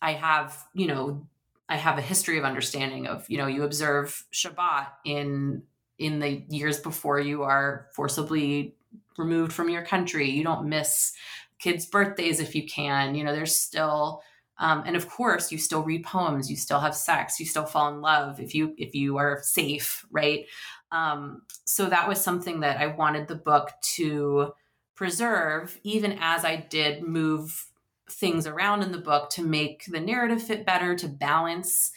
I have, you know, I have a history of understanding of, you know, you observe Shabbat in in the years before you are forcibly removed from your country. You don't miss kids' birthdays if you can. You know, there's still um, and of course, you still read poems, you still have sex, you still fall in love if you if you are safe, right? Um, so that was something that I wanted the book to preserve, even as I did move things around in the book to make the narrative fit better, to balance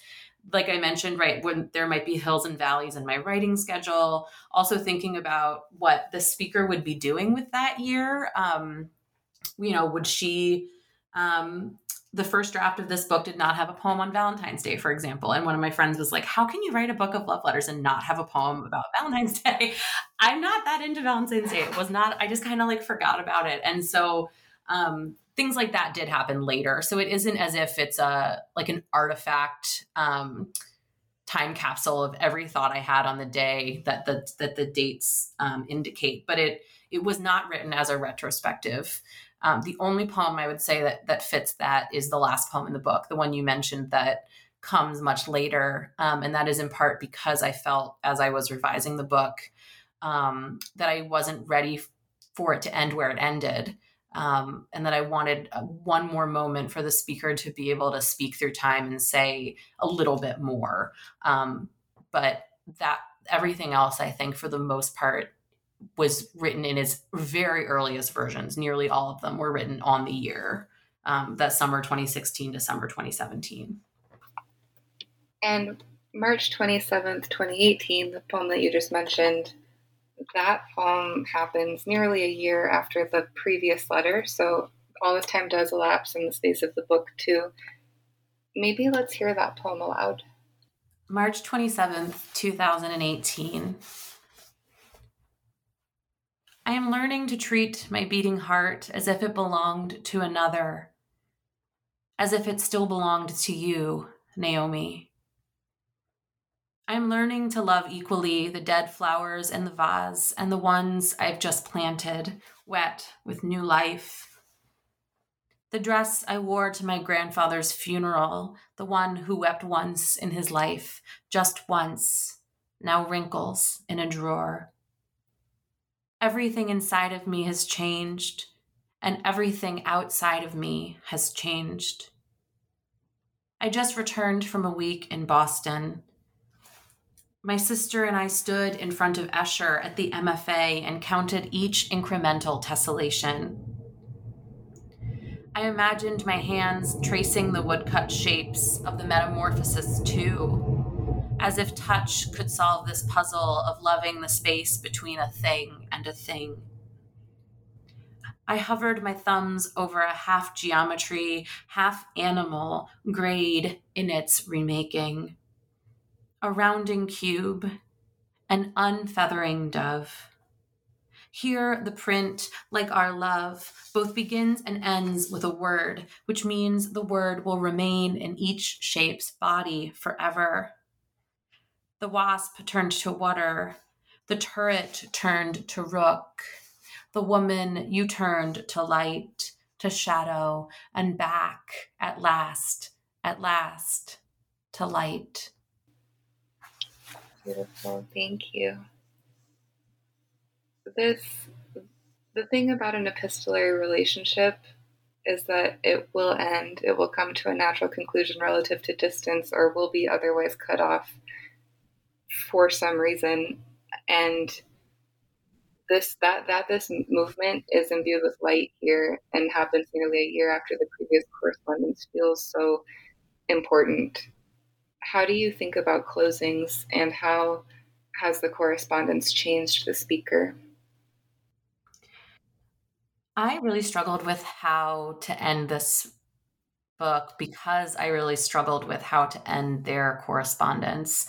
like I mentioned, right, when there might be hills and valleys in my writing schedule, also thinking about what the speaker would be doing with that year. Um, you know, would she um, the first draft of this book did not have a poem on Valentine's Day, for example. And one of my friends was like, How can you write a book of love letters and not have a poem about Valentine's Day? I'm not that into Valentine's Day. It was not, I just kind of like forgot about it. And so um, things like that did happen later. So it isn't as if it's a like an artifact um, time capsule of every thought I had on the day that the that the dates um, indicate. But it it was not written as a retrospective Um, the only poem I would say that that fits that is the last poem in the book, the one you mentioned that comes much later, um, and that is in part because I felt as I was revising the book um, that I wasn't ready for it to end where it ended. Um, and that I wanted uh, one more moment for the speaker to be able to speak through time and say a little bit more. Um, but that everything else, I think, for the most part, was written in its very earliest versions. Nearly all of them were written on the year um, that summer 2016 to summer 2017. And March 27th, 2018, the poem that you just mentioned, that poem happens nearly a year after the previous letter. So all this time does elapse in the space of the book, too. Maybe let's hear that poem aloud. March 27th, 2018. I am learning to treat my beating heart as if it belonged to another, as if it still belonged to you, Naomi. I'm learning to love equally the dead flowers in the vase and the ones I've just planted, wet with new life. The dress I wore to my grandfather's funeral, the one who wept once in his life, just once, now wrinkles in a drawer. Everything inside of me has changed, and everything outside of me has changed. I just returned from a week in Boston. My sister and I stood in front of Escher at the MFA and counted each incremental tessellation. I imagined my hands tracing the woodcut shapes of the metamorphosis too, as if touch could solve this puzzle of loving the space between a thing and a thing. I hovered my thumbs over a half geometry, half animal grade in its remaking. A rounding cube, an unfeathering dove. Here, the print, like our love, both begins and ends with a word, which means the word will remain in each shape's body forever. The wasp turned to water. The turret turned to rook. The woman you turned to light, to shadow, and back at last, at last, to light. Beautiful. Thank you. This, the thing about an epistolary relationship is that it will end, it will come to a natural conclusion relative to distance or will be otherwise cut off for some reason. And this that that this movement is imbued with light here and happens nearly a year after the previous correspondence feels so important. How do you think about closings and how has the correspondence changed the speaker? I really struggled with how to end this book because i really struggled with how to end their correspondence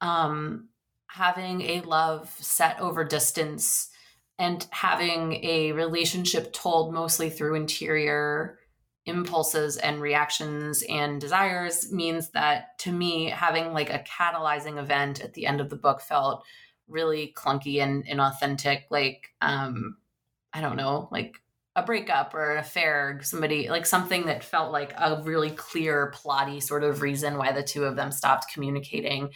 um, having a love set over distance and having a relationship told mostly through interior impulses and reactions and desires means that to me having like a catalyzing event at the end of the book felt really clunky and inauthentic like um i don't know like a breakup or an affair somebody like something that felt like a really clear plotty sort of reason why the two of them stopped communicating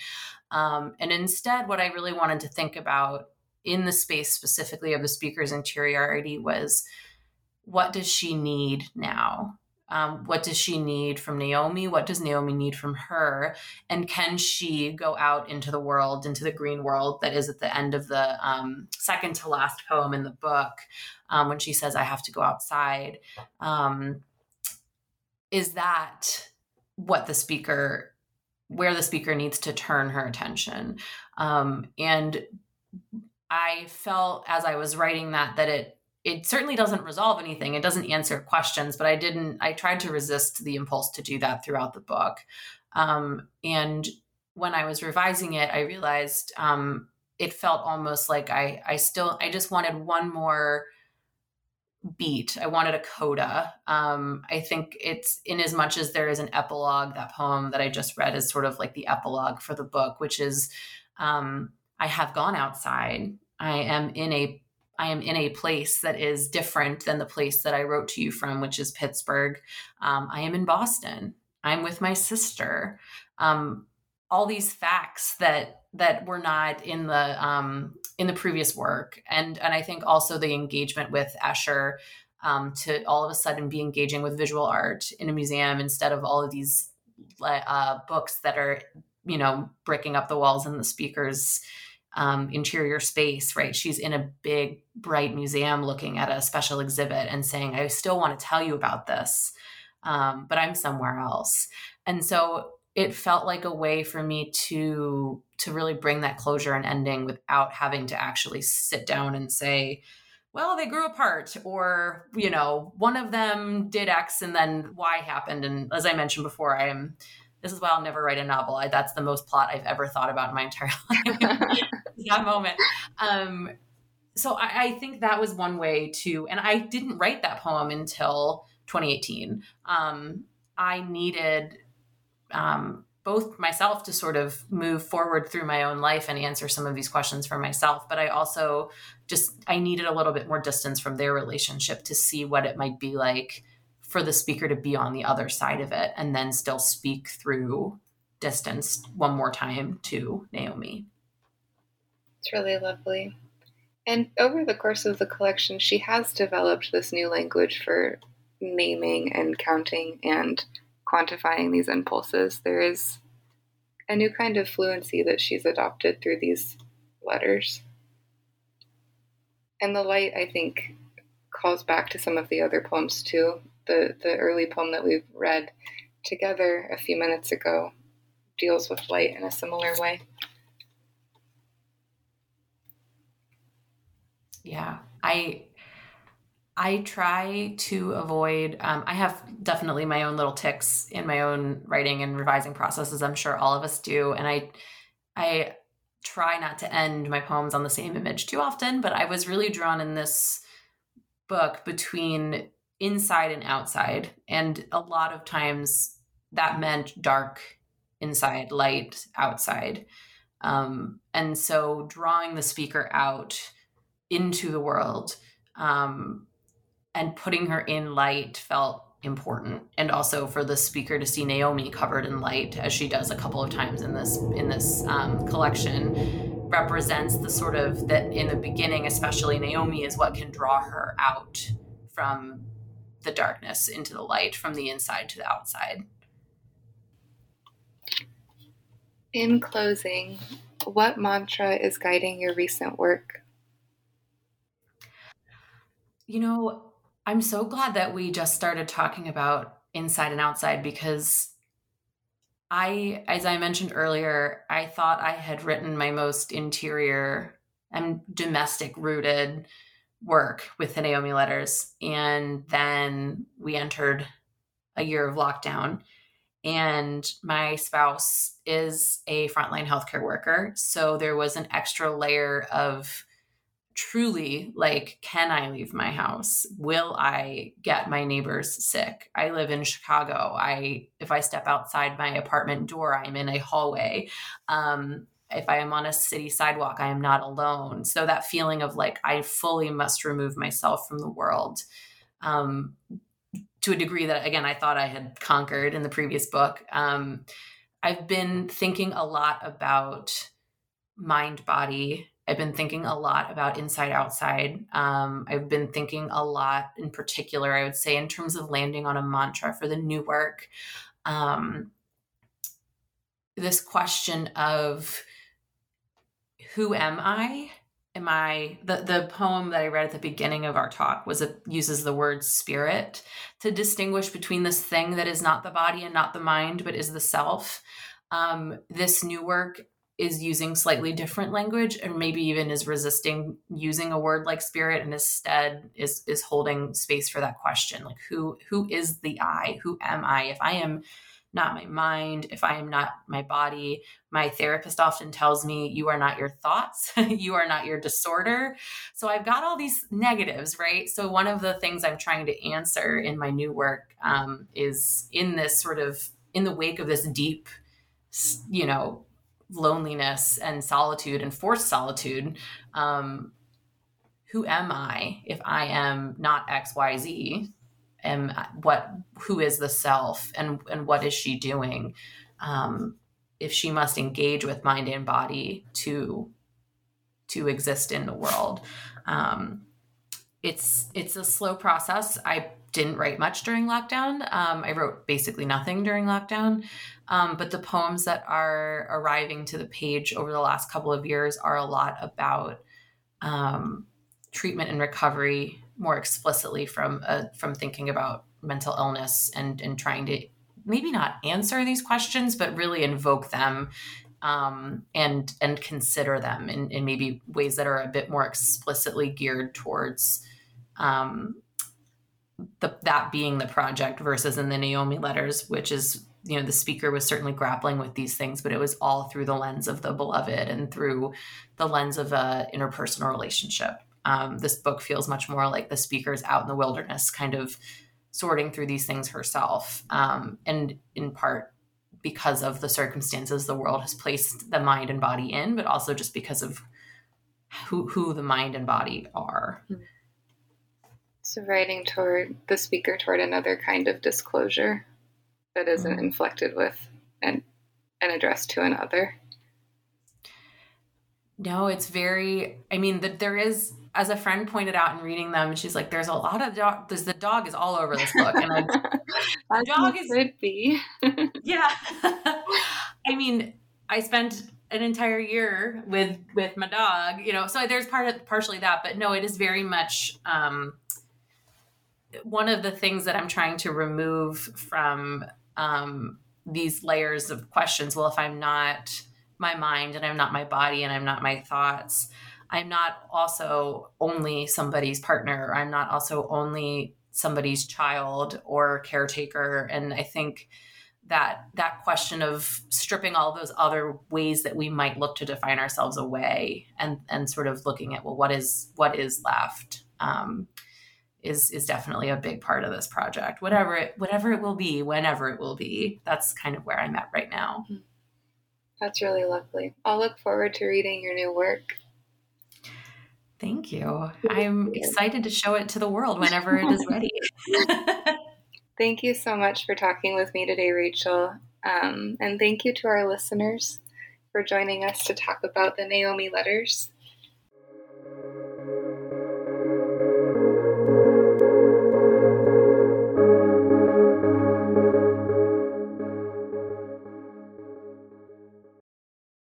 um, and instead, what I really wanted to think about in the space specifically of the speaker's interiority was what does she need now? Um, what does she need from Naomi? What does Naomi need from her? And can she go out into the world, into the green world that is at the end of the um, second to last poem in the book um, when she says, I have to go outside? Um, is that what the speaker where the speaker needs to turn her attention. Um, and I felt as I was writing that that it it certainly doesn't resolve anything. It doesn't answer questions, but I didn't. I tried to resist the impulse to do that throughout the book. Um, and when I was revising it, I realized um, it felt almost like I I still I just wanted one more beat. I wanted a coda. Um, I think it's in as much as there is an epilogue, that poem that I just read is sort of like the epilogue for the book, which is um, I have gone outside. I am in a I am in a place that is different than the place that I wrote to you from, which is Pittsburgh. Um, I am in Boston. I'm with my sister. Um, all these facts that that were not in the um, in the previous work, and and I think also the engagement with Escher um, to all of a sudden be engaging with visual art in a museum instead of all of these uh, books that are you know breaking up the walls and the speakers um, interior space, right? She's in a big, bright museum looking at a special exhibit and saying, I still want to tell you about this, um, but I'm somewhere else. And so it felt like a way for me to to really bring that closure and ending without having to actually sit down and say well they grew apart or you know one of them did x and then y happened and as i mentioned before i am this is why I'll never write a novel. I, that's the most plot I've ever thought about in my entire life. that moment. Um, so I, I, think that was one way to, and I didn't write that poem until 2018. Um, I needed um, both myself to sort of move forward through my own life and answer some of these questions for myself, but I also just I needed a little bit more distance from their relationship to see what it might be like for the speaker to be on the other side of it and then still speak through distance one more time to Naomi. It's really lovely. And over the course of the collection, she has developed this new language for naming and counting and quantifying these impulses. There is a new kind of fluency that she's adopted through these letters. And the light, I think, calls back to some of the other poems too the, the early poem that we've read together a few minutes ago deals with light in a similar way. Yeah, I I try to avoid. Um, I have definitely my own little tics in my own writing and revising processes. I'm sure all of us do, and I I try not to end my poems on the same image too often. But I was really drawn in this book between inside and outside. And a lot of times that meant dark inside, light outside. Um, and so drawing the speaker out into the world um, and putting her in light felt important and also for the speaker to see naomi covered in light as she does a couple of times in this in this um, collection represents the sort of that in the beginning especially naomi is what can draw her out from the darkness into the light from the inside to the outside. In closing, what mantra is guiding your recent work? You know, I'm so glad that we just started talking about inside and outside because I, as I mentioned earlier, I thought I had written my most interior and domestic rooted work with the Naomi letters. And then we entered a year of lockdown. And my spouse is a frontline healthcare worker. So there was an extra layer of truly like, can I leave my house? Will I get my neighbors sick? I live in Chicago. I, if I step outside my apartment door, I'm in a hallway. Um, if I am on a city sidewalk, I am not alone. So that feeling of like I fully must remove myself from the world, um, to a degree that again I thought I had conquered in the previous book. Um, I've been thinking a lot about mind body. I've been thinking a lot about inside outside. Um, I've been thinking a lot, in particular, I would say, in terms of landing on a mantra for the new work. Um, this question of who am I? Am I the the poem that I read at the beginning of our talk was a, uses the word spirit to distinguish between this thing that is not the body and not the mind, but is the self. Um, this new work is using slightly different language and maybe even is resisting using a word like spirit and instead is is holding space for that question like who who is the i who am i if i am not my mind, if I am not my body. My therapist often tells me, You are not your thoughts, you are not your disorder. So I've got all these negatives, right? So one of the things I'm trying to answer in my new work um, is in this sort of, in the wake of this deep, you know, loneliness and solitude and forced solitude. Um, who am I if I am not X, Y, Z? And what who is the self and and what is she doing? Um, if she must engage with mind and body to to exist in the world. Um, it's it's a slow process. I didn't write much during lockdown. Um, I wrote basically nothing during lockdown. Um, but the poems that are arriving to the page over the last couple of years are a lot about um, treatment and recovery more explicitly from uh, from thinking about mental illness and and trying to maybe not answer these questions, but really invoke them um, and and consider them in, in maybe ways that are a bit more explicitly geared towards um, the, that being the project versus in the Naomi letters, which is you know the speaker was certainly grappling with these things, but it was all through the lens of the beloved and through the lens of a interpersonal relationship. Um, this book feels much more like the speaker's out in the wilderness, kind of sorting through these things herself, um, and in part because of the circumstances the world has placed the mind and body in, but also just because of who who the mind and body are. Mm-hmm. So writing toward the speaker toward another kind of disclosure that isn't mm-hmm. inflected with and and addressed to another. No, it's very I mean that there is as a friend pointed out in reading them, she's like, "There's a lot of dog. There's the dog is all over this book, and the dog is could be. yeah, I mean, I spent an entire year with with my dog, you know. So there's part of partially that, but no, it is very much um, one of the things that I'm trying to remove from um, these layers of questions. Well, if I'm not my mind and I'm not my body and I'm not my thoughts, I'm not also only somebody's partner. I'm not also only somebody's child or caretaker. And I think that that question of stripping all those other ways that we might look to define ourselves away and and sort of looking at well what is what is left um, is is definitely a big part of this project. Whatever it whatever it will be, whenever it will be, that's kind of where I'm at right now. Hmm. That's really lovely. I'll look forward to reading your new work. Thank you. I'm excited to show it to the world whenever it is ready. thank you so much for talking with me today, Rachel. Um, and thank you to our listeners for joining us to talk about the Naomi letters.